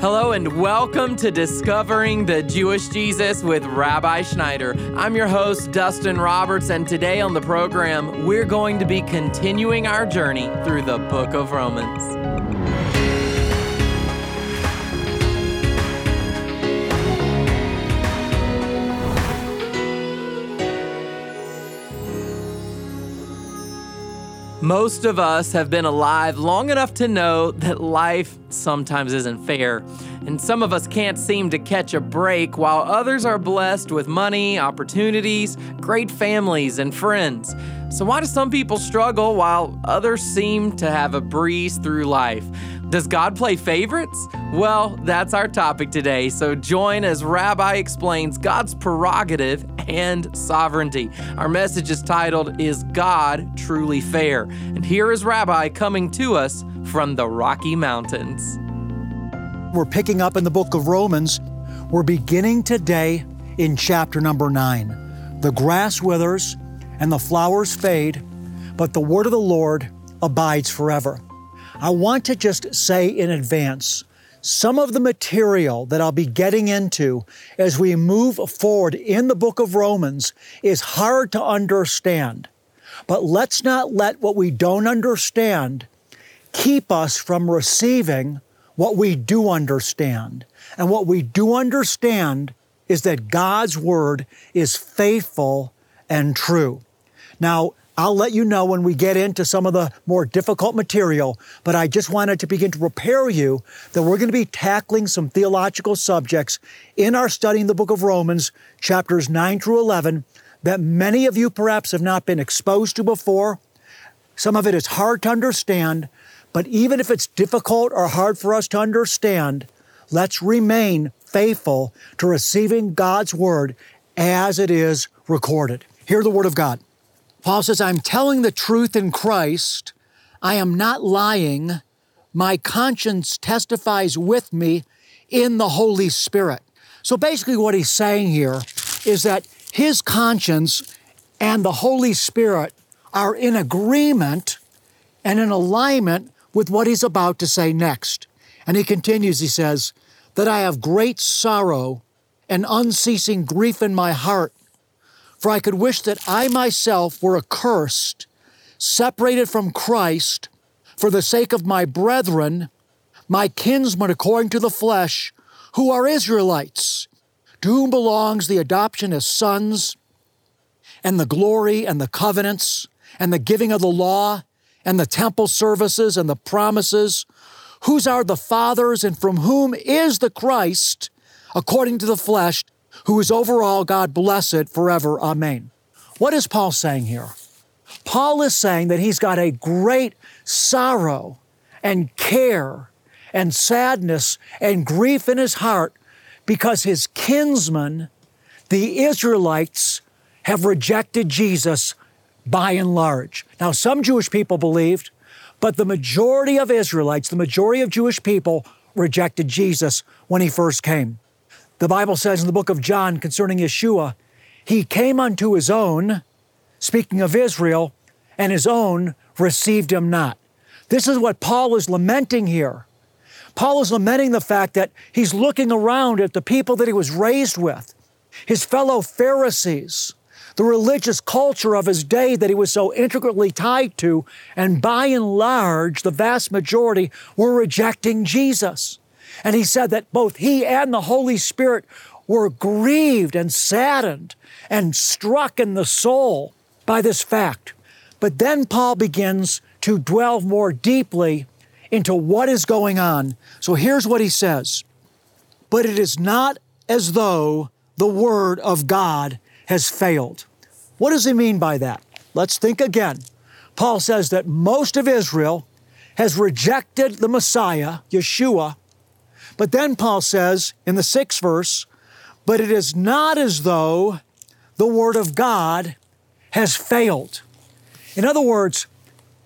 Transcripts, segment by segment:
Hello and welcome to Discovering the Jewish Jesus with Rabbi Schneider. I'm your host, Dustin Roberts, and today on the program, we're going to be continuing our journey through the book of Romans. Most of us have been alive long enough to know that life sometimes isn't fair. And some of us can't seem to catch a break while others are blessed with money, opportunities, great families, and friends. So, why do some people struggle while others seem to have a breeze through life? Does God play favorites? Well, that's our topic today. So join as Rabbi explains God's prerogative and sovereignty. Our message is titled, Is God Truly Fair? And here is Rabbi coming to us from the Rocky Mountains. We're picking up in the book of Romans. We're beginning today in chapter number nine. The grass withers and the flowers fade, but the word of the Lord abides forever. I want to just say in advance some of the material that I'll be getting into as we move forward in the book of Romans is hard to understand. But let's not let what we don't understand keep us from receiving what we do understand. And what we do understand is that God's word is faithful and true. Now, I'll let you know when we get into some of the more difficult material, but I just wanted to begin to prepare you that we're going to be tackling some theological subjects in our study in the book of Romans, chapters 9 through 11, that many of you perhaps have not been exposed to before. Some of it is hard to understand, but even if it's difficult or hard for us to understand, let's remain faithful to receiving God's word as it is recorded. Hear the word of God. Paul says, I'm telling the truth in Christ. I am not lying. My conscience testifies with me in the Holy Spirit. So basically, what he's saying here is that his conscience and the Holy Spirit are in agreement and in alignment with what he's about to say next. And he continues, he says, that I have great sorrow and unceasing grief in my heart for I could wish that I myself were accursed, separated from Christ, for the sake of my brethren, my kinsmen according to the flesh, who are Israelites, to whom belongs the adoption as sons, and the glory and the covenants, and the giving of the law, and the temple services and the promises, whose are the fathers, and from whom is the Christ, according to the flesh, who is over all God bless it forever. Amen. What is Paul saying here? Paul is saying that he's got a great sorrow and care and sadness and grief in his heart because his kinsmen, the Israelites, have rejected Jesus by and large. Now, some Jewish people believed, but the majority of Israelites, the majority of Jewish people, rejected Jesus when he first came. The Bible says in the book of John concerning Yeshua, he came unto his own, speaking of Israel, and his own received him not. This is what Paul is lamenting here. Paul is lamenting the fact that he's looking around at the people that he was raised with, his fellow Pharisees, the religious culture of his day that he was so intricately tied to, and by and large, the vast majority were rejecting Jesus. And he said that both he and the Holy Spirit were grieved and saddened and struck in the soul by this fact. But then Paul begins to dwell more deeply into what is going on. So here's what he says But it is not as though the word of God has failed. What does he mean by that? Let's think again. Paul says that most of Israel has rejected the Messiah, Yeshua, but then Paul says in the sixth verse, but it is not as though the Word of God has failed. In other words,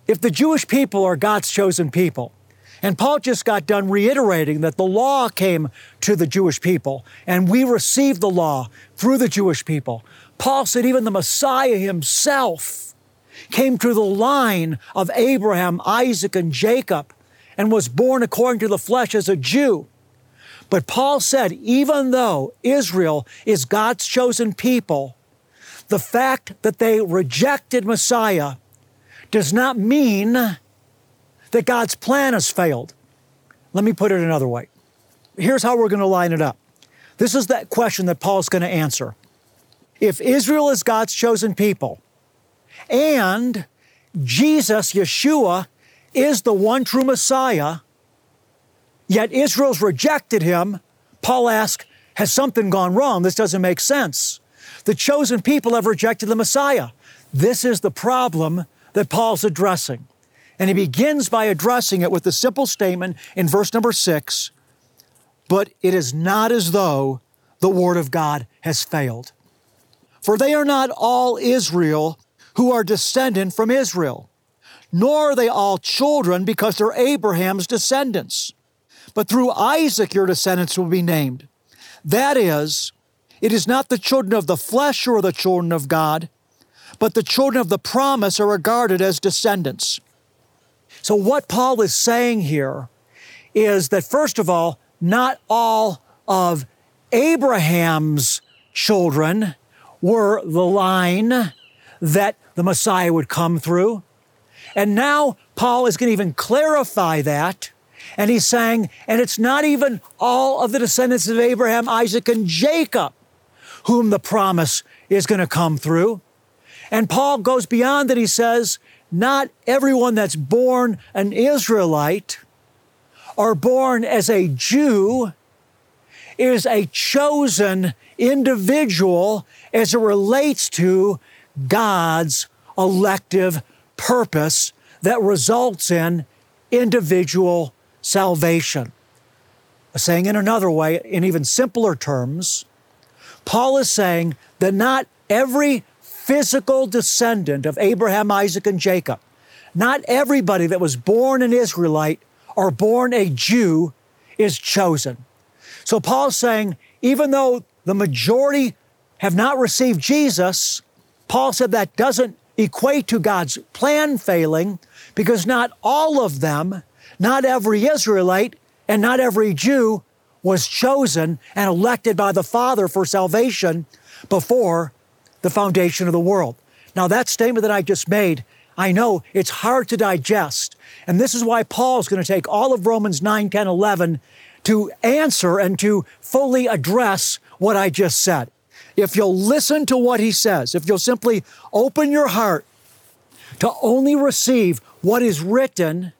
if the Jewish people are God's chosen people, and Paul just got done reiterating that the law came to the Jewish people, and we received the law through the Jewish people. Paul said even the Messiah himself came through the line of Abraham, Isaac, and Jacob, and was born according to the flesh as a Jew. But Paul said, even though Israel is God's chosen people, the fact that they rejected Messiah does not mean that God's plan has failed. Let me put it another way. Here's how we're going to line it up. This is that question that Paul's going to answer. If Israel is God's chosen people and Jesus, Yeshua, is the one true Messiah, yet Israel's rejected him, Paul asks, has something gone wrong? This doesn't make sense. The chosen people have rejected the Messiah. This is the problem that Paul's addressing. And he begins by addressing it with the simple statement in verse number six But it is not as though the word of God has failed. For they are not all Israel who are descendant from Israel, nor are they all children because they're Abraham's descendants. But through Isaac your descendants will be named. That is, it is not the children of the flesh who are the children of God, but the children of the promise are regarded as descendants. So, what Paul is saying here is that, first of all, not all of Abraham's children were the line that the Messiah would come through. And now Paul is going to even clarify that. And he's saying, and it's not even all of the descendants of Abraham, Isaac, and Jacob whom the promise is going to come through. And Paul goes beyond that. He says, not everyone that's born an Israelite or born as a Jew is a chosen individual as it relates to God's elective purpose that results in individual salvation. Saying in another way, in even simpler terms, Paul is saying that not every physical descendant of Abraham, Isaac, and Jacob, not everybody that was born an Israelite or born a Jew is chosen. So Paul's saying, even though the majority have not received Jesus, Paul said that doesn't equate to God's plan failing because not all of them, not every Israelite, and not every Jew was chosen and elected by the Father for salvation before the foundation of the world. Now, that statement that I just made, I know it's hard to digest. And this is why Paul's going to take all of Romans 9, 10, 11 to answer and to fully address what I just said. If you'll listen to what he says, if you'll simply open your heart to only receive what is written,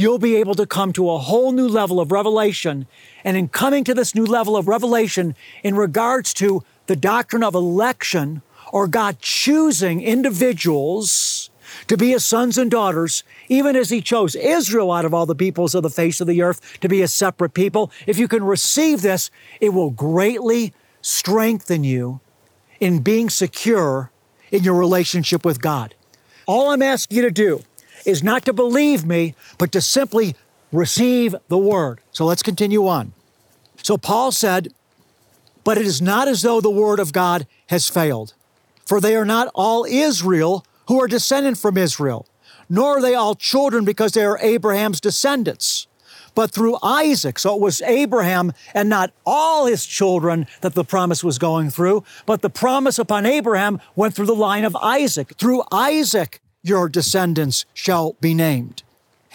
you'll be able to come to a whole new level of revelation. And in coming to this new level of revelation in regards to the doctrine of election or God choosing individuals to be his sons and daughters, even as he chose Israel out of all the peoples of the face of the earth to be a separate people. If you can receive this, it will greatly strengthen you in being secure in your relationship with God. All I'm asking you to do is not to believe me, but to simply receive the word. So let's continue on. So Paul said, But it is not as though the word of God has failed, for they are not all Israel who are descended from Israel, nor are they all children because they are Abraham's descendants. But through Isaac, so it was Abraham and not all his children that the promise was going through, but the promise upon Abraham went through the line of Isaac. Through Isaac, your descendants shall be named.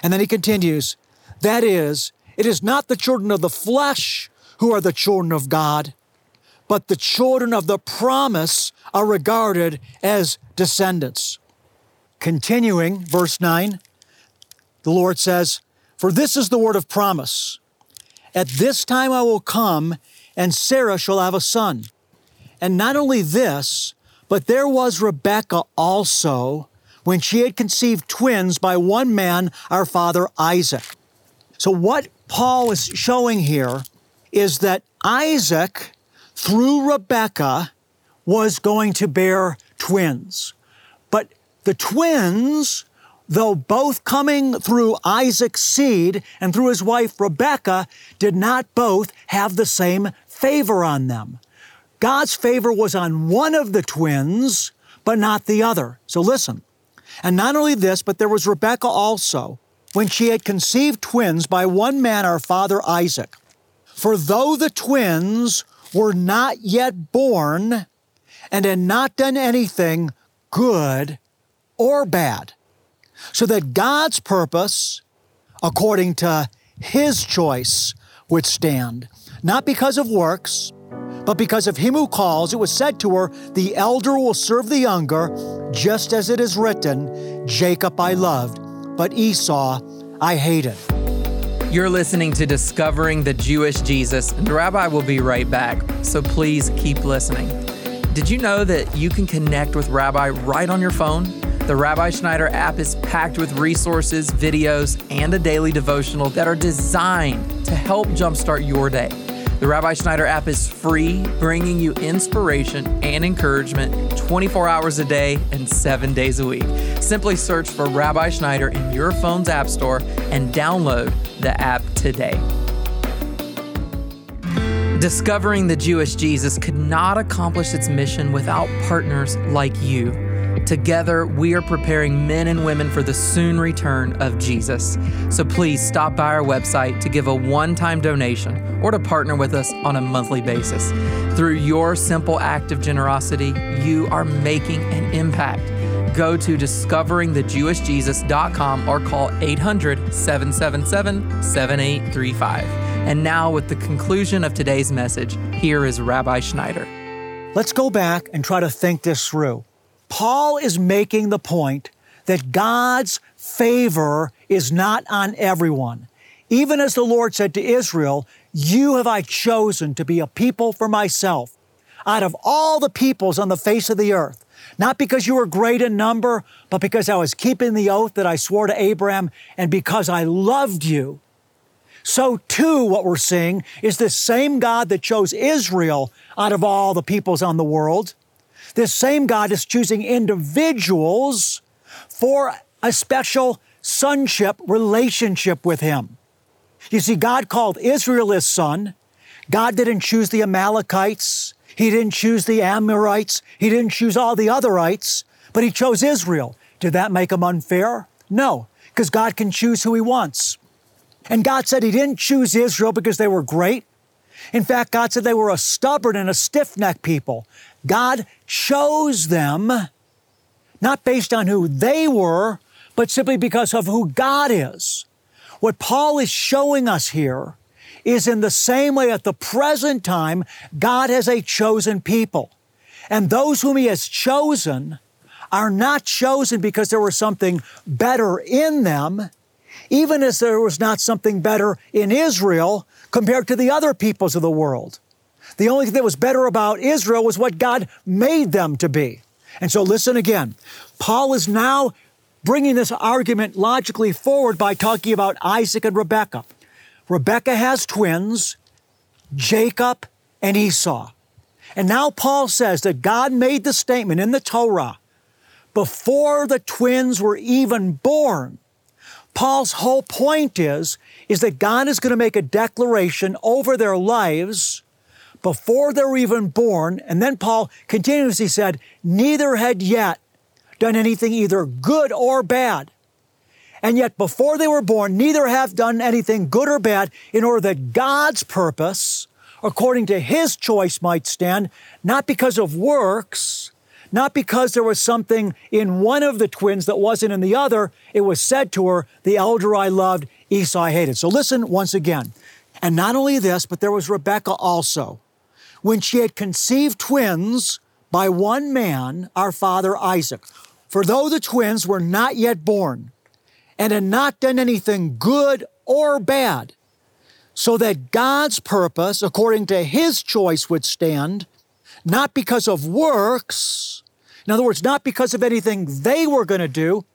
And then he continues, that is, it is not the children of the flesh who are the children of God, but the children of the promise are regarded as descendants. Continuing, verse 9, the Lord says, For this is the word of promise. At this time I will come, and Sarah shall have a son. And not only this, but there was Rebekah also, when she had conceived twins by one man, our father Isaac. So, what Paul is showing here is that Isaac, through Rebekah, was going to bear twins. But the twins, though both coming through Isaac's seed and through his wife Rebekah, did not both have the same favor on them. God's favor was on one of the twins, but not the other. So listen. And not only this, but there was Rebekah also, when she had conceived twins by one man, our father Isaac. For though the twins were not yet born and had not done anything good or bad, so that God's purpose, according to His choice, would stand, not because of works, but because of him who calls, it was said to her, The elder will serve the younger, just as it is written, Jacob I loved, but Esau I hated. You're listening to Discovering the Jewish Jesus, and Rabbi will be right back, so please keep listening. Did you know that you can connect with Rabbi right on your phone? The Rabbi Schneider app is packed with resources, videos, and a daily devotional that are designed to help jumpstart your day. The Rabbi Schneider app is free, bringing you inspiration and encouragement 24 hours a day and seven days a week. Simply search for Rabbi Schneider in your phone's app store and download the app today. Discovering the Jewish Jesus could not accomplish its mission without partners like you. Together, we are preparing men and women for the soon return of Jesus. So please stop by our website to give a one time donation or to partner with us on a monthly basis. Through your simple act of generosity, you are making an impact. Go to discoveringthejewishjesus.com or call 800 777 7835. And now, with the conclusion of today's message, here is Rabbi Schneider. Let's go back and try to think this through. Paul is making the point that God's favor is not on everyone. Even as the Lord said to Israel, You have I chosen to be a people for myself out of all the peoples on the face of the earth. Not because you were great in number, but because I was keeping the oath that I swore to Abraham and because I loved you. So, too, what we're seeing is the same God that chose Israel out of all the peoples on the world this same God is choosing individuals for a special sonship relationship with Him. You see, God called Israel His son. God didn't choose the Amalekites. He didn't choose the Amorites. He didn't choose all the otherites, but He chose Israel. Did that make Him unfair? No, because God can choose who He wants. And God said He didn't choose Israel because they were great. In fact, God said they were a stubborn and a stiff necked people. God chose them not based on who they were, but simply because of who God is. What Paul is showing us here is in the same way at the present time, God has a chosen people. And those whom He has chosen are not chosen because there was something better in them, even as there was not something better in Israel compared to the other peoples of the world. The only thing that was better about Israel was what God made them to be. And so listen again. Paul is now bringing this argument logically forward by talking about Isaac and Rebekah. Rebekah has twins, Jacob and Esau. And now Paul says that God made the statement in the Torah before the twins were even born. Paul's whole point is, is that God is going to make a declaration over their lives before they're even born. And then Paul continuously said, neither had yet done anything either good or bad. And yet, before they were born, neither have done anything good or bad in order that God's purpose, according to his choice, might stand, not because of works, not because there was something in one of the twins that wasn't in the other. It was said to her, The elder I loved, Esau I hated. So listen once again. And not only this, but there was Rebekah also when she had conceived twins by one man, our father Isaac. For though the twins were not yet born and had not done anything good or bad, so that God's purpose, according to his choice, would stand, not because of works, in other words, not because of anything they were going to do,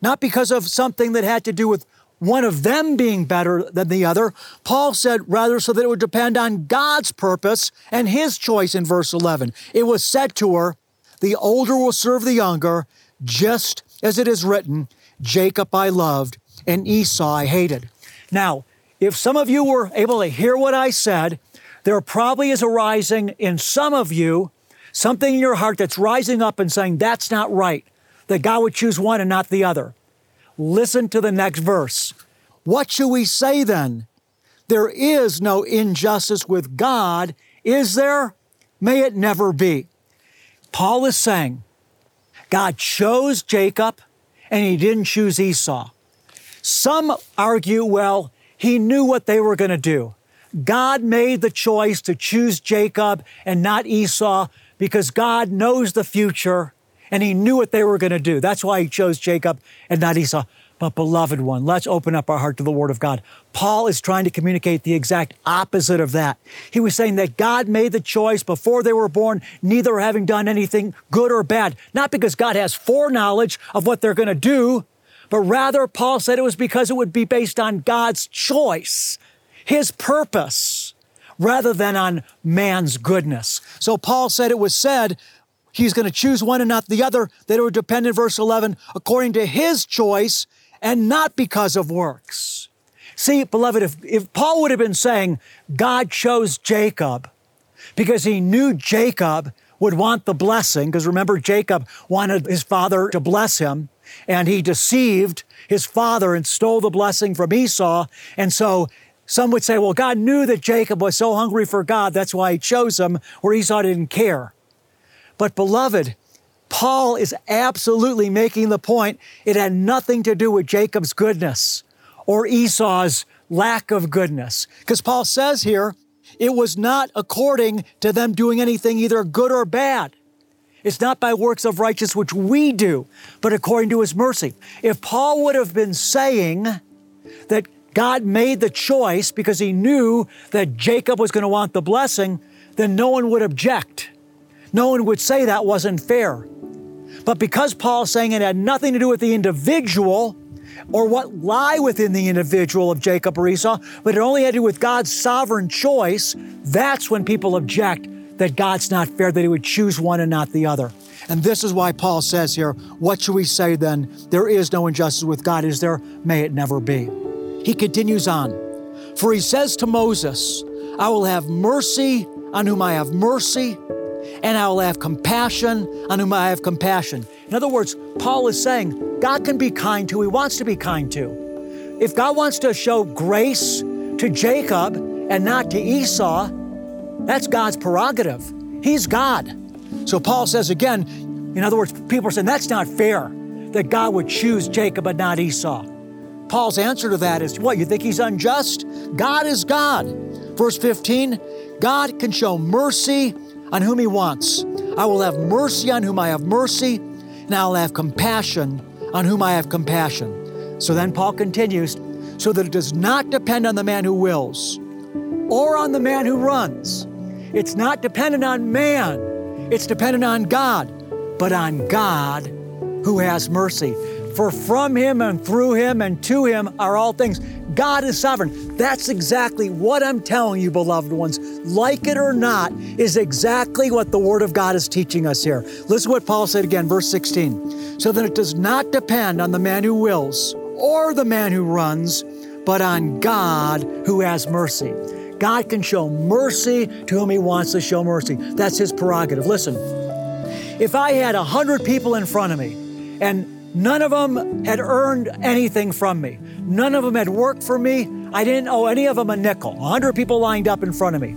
not because of something that had to do with one of them being better than the other. Paul said rather so that it would depend on God's purpose and his choice in verse 11. It was said to her, The older will serve the younger, just as it is written, Jacob I loved and Esau I hated. Now, if some of you were able to hear what I said, there probably is arising in some of you something in your heart that's rising up and saying, That's not right, that God would choose one and not the other. Listen to the next verse. What should we say then? there is no injustice with God, is there? May it never be. Paul is saying God chose Jacob and he didn't choose Esau. Some argue, well, he knew what they were going to do. God made the choice to choose Jacob and not Esau because God knows the future and he knew what they were going to do. That's why he chose Jacob and not Esau. But, beloved one, let's open up our heart to the Word of God. Paul is trying to communicate the exact opposite of that. He was saying that God made the choice before they were born, neither having done anything good or bad. Not because God has foreknowledge of what they're going to do, but rather, Paul said it was because it would be based on God's choice, His purpose, rather than on man's goodness. So Paul said it was said he's going to choose one and not the other, that it dependent, verse 11 according to his choice and not because of works. See, beloved, if, if Paul would have been saying God chose Jacob because he knew Jacob would want the blessing, because remember, Jacob wanted his father to bless him, and he deceived his father and stole the blessing from Esau. And so some would say, well, God knew that Jacob was so hungry for God, that's why he chose him, where Esau didn't care. But, beloved, Paul is absolutely making the point it had nothing to do with Jacob's goodness or Esau's lack of goodness. Because Paul says here, it was not according to them doing anything either good or bad. It's not by works of righteousness which we do, but according to his mercy. If Paul would have been saying that God made the choice because he knew that Jacob was going to want the blessing, then no one would object. No one would say that wasn't fair. But because Paul's saying it had nothing to do with the individual or what lie within the individual of Jacob or Esau, but it only had to do with God's sovereign choice, that's when people object that God's not fair, that he would choose one and not the other. And this is why Paul says here, What should we say then? There is no injustice with God, is there? May it never be. He continues on, For he says to Moses, I will have mercy on whom I have mercy, and I will have compassion on whom I have compassion. In other words, Paul is saying God can be kind to who he wants to be kind to. If God wants to show grace to Jacob and not to Esau, that's God's prerogative. He's God. So Paul says again, in other words, people are saying that's not fair that God would choose Jacob and not Esau. Paul's answer to that is what? You think he's unjust? God is God. Verse 15 God can show mercy on whom he wants. I will have mercy on whom I have mercy, and I will have compassion on whom I have compassion. So then Paul continues, so that it does not depend on the man who wills or on the man who runs. It's not dependent on man, it's dependent on God, but on God who has mercy. For from him and through him and to him are all things. God is sovereign. That's exactly what I'm telling you, beloved ones. Like it or not, is exactly what the Word of God is teaching us here. Listen to what Paul said again, verse 16. So that it does not depend on the man who wills or the man who runs, but on God who has mercy. God can show mercy to whom He wants to show mercy. That's His prerogative. Listen, if I had a hundred people in front of me and None of them had earned anything from me. None of them had worked for me. I didn't owe any of them a nickel. A hundred people lined up in front of me.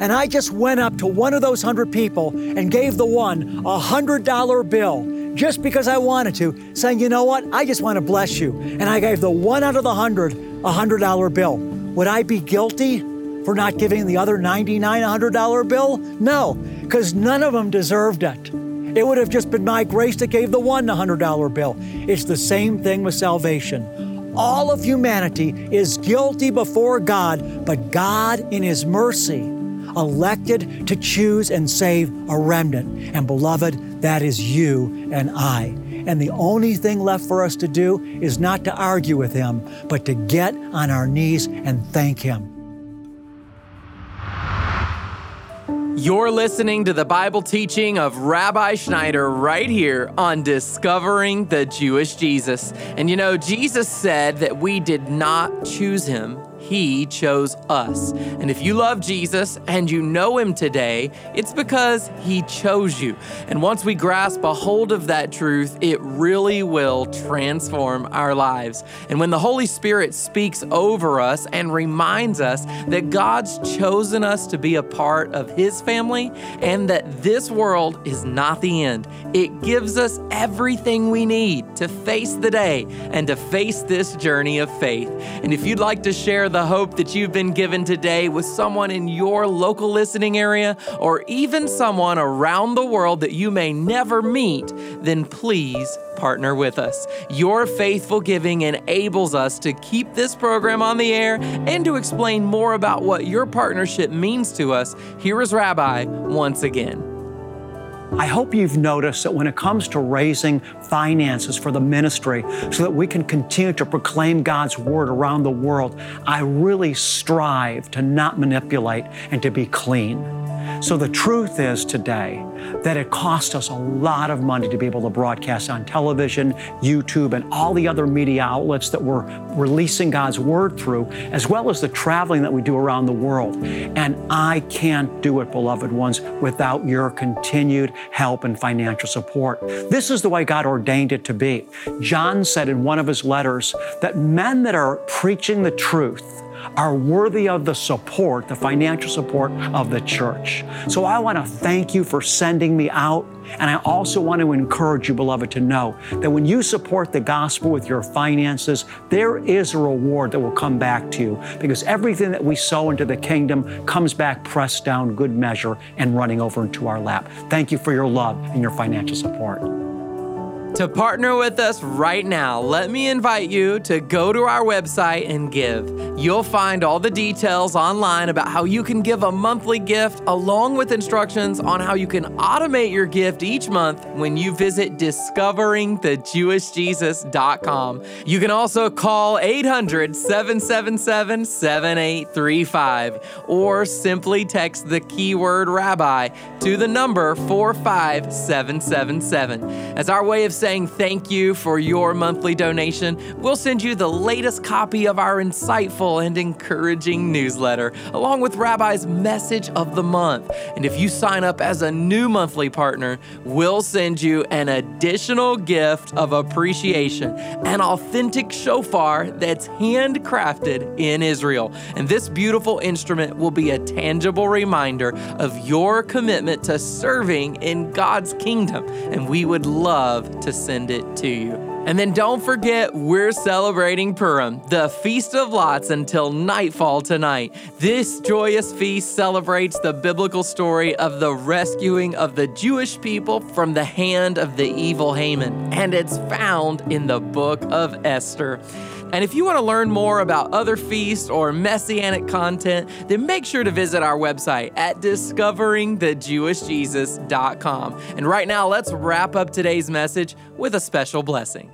And I just went up to one of those hundred people and gave the one a hundred dollar bill just because I wanted to, saying, you know what? I just want to bless you. And I gave the one out of the hundred a hundred dollar bill. Would I be guilty for not giving the other 99 a hundred dollar bill? No, because none of them deserved it. It would have just been my grace that gave the one the $100 bill. It's the same thing with salvation. All of humanity is guilty before God, but God, in His mercy, elected to choose and save a remnant. And beloved, that is you and I. And the only thing left for us to do is not to argue with Him, but to get on our knees and thank Him. You're listening to the Bible teaching of Rabbi Schneider right here on Discovering the Jewish Jesus. And you know, Jesus said that we did not choose him, He chose us. And if you love Jesus and you know Him today, it's because He chose you. And once we grasp a hold of that truth, it really will transform our lives. And when the Holy Spirit speaks over us and reminds us that God's chosen us to be a part of His family and that this world is not the end, it gives us everything we need to face the day and to face this journey of faith. And if you'd like to share the hope that you've been given today with someone in your local listening area or even someone around the world that you may never meet, then please partner with us. Your faithful giving enables us to keep this program on the air and to explain more about what your partnership means to us. Here is Rabbi once again. I hope you've noticed that when it comes to raising finances for the ministry so that we can continue to proclaim God's word around the world, I really strive to not manipulate and to be clean. So the truth is today that it cost us a lot of money to be able to broadcast on television, YouTube, and all the other media outlets that we're releasing God's word through, as well as the traveling that we do around the world. And I can't do it, beloved ones, without your continued help and financial support. This is the way God ordained it to be. John said in one of his letters that men that are preaching the truth, are worthy of the support, the financial support of the church. So I want to thank you for sending me out. And I also want to encourage you, beloved, to know that when you support the gospel with your finances, there is a reward that will come back to you because everything that we sow into the kingdom comes back pressed down, good measure, and running over into our lap. Thank you for your love and your financial support. To partner with us right now, let me invite you to go to our website and give. You'll find all the details online about how you can give a monthly gift, along with instructions on how you can automate your gift each month when you visit discoveringthejewishjesus.com. You can also call 800 777 7835 or simply text the keyword rabbi to the number 45777. As our way of saying thank you for your monthly donation, we'll send you the latest copy of our insightful and encouraging newsletter, along with Rabbi's message of the month. And if you sign up as a new monthly partner, we'll send you an additional gift of appreciation an authentic shofar that's handcrafted in Israel. And this beautiful instrument will be a tangible reminder of your commitment to serving in God's kingdom. And we would love to send it to you. And then don't forget, we're celebrating Purim, the Feast of Lots, until nightfall tonight. This joyous feast celebrates the biblical story of the rescuing of the Jewish people from the hand of the evil Haman, and it's found in the book of Esther. And if you want to learn more about other feasts or messianic content, then make sure to visit our website at discoveringthejewishjesus.com. And right now, let's wrap up today's message with a special blessing.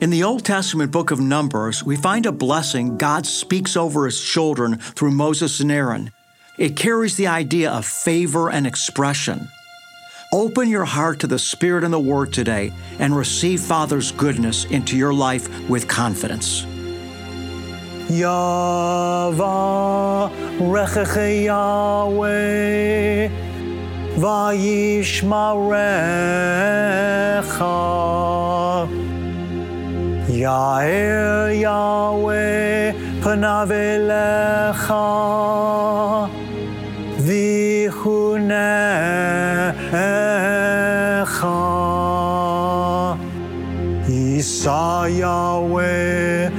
In the Old Testament book of Numbers, we find a blessing God speaks over his children through Moses and Aaron. It carries the idea of favor and expression. Open your heart to the Spirit and the Word today and receive Father's goodness into your life with confidence. Yahweh vayishmarecha Yair Yahweh Yahweh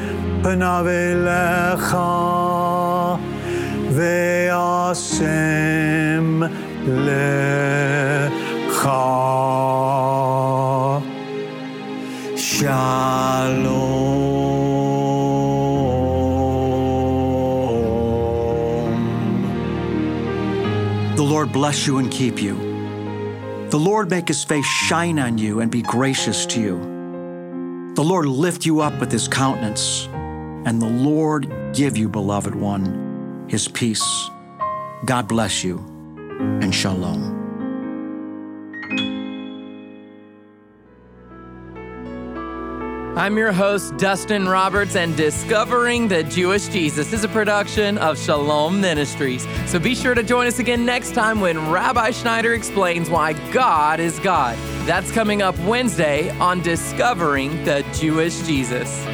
Shalom. The Lord bless you and keep you. The Lord make his face shine on you and be gracious to you. The Lord lift you up with his countenance, and the Lord give you, beloved one, his peace. God bless you, and shalom. I'm your host, Dustin Roberts, and Discovering the Jewish Jesus is a production of Shalom Ministries. So be sure to join us again next time when Rabbi Schneider explains why God is God. That's coming up Wednesday on Discovering the Jewish Jesus.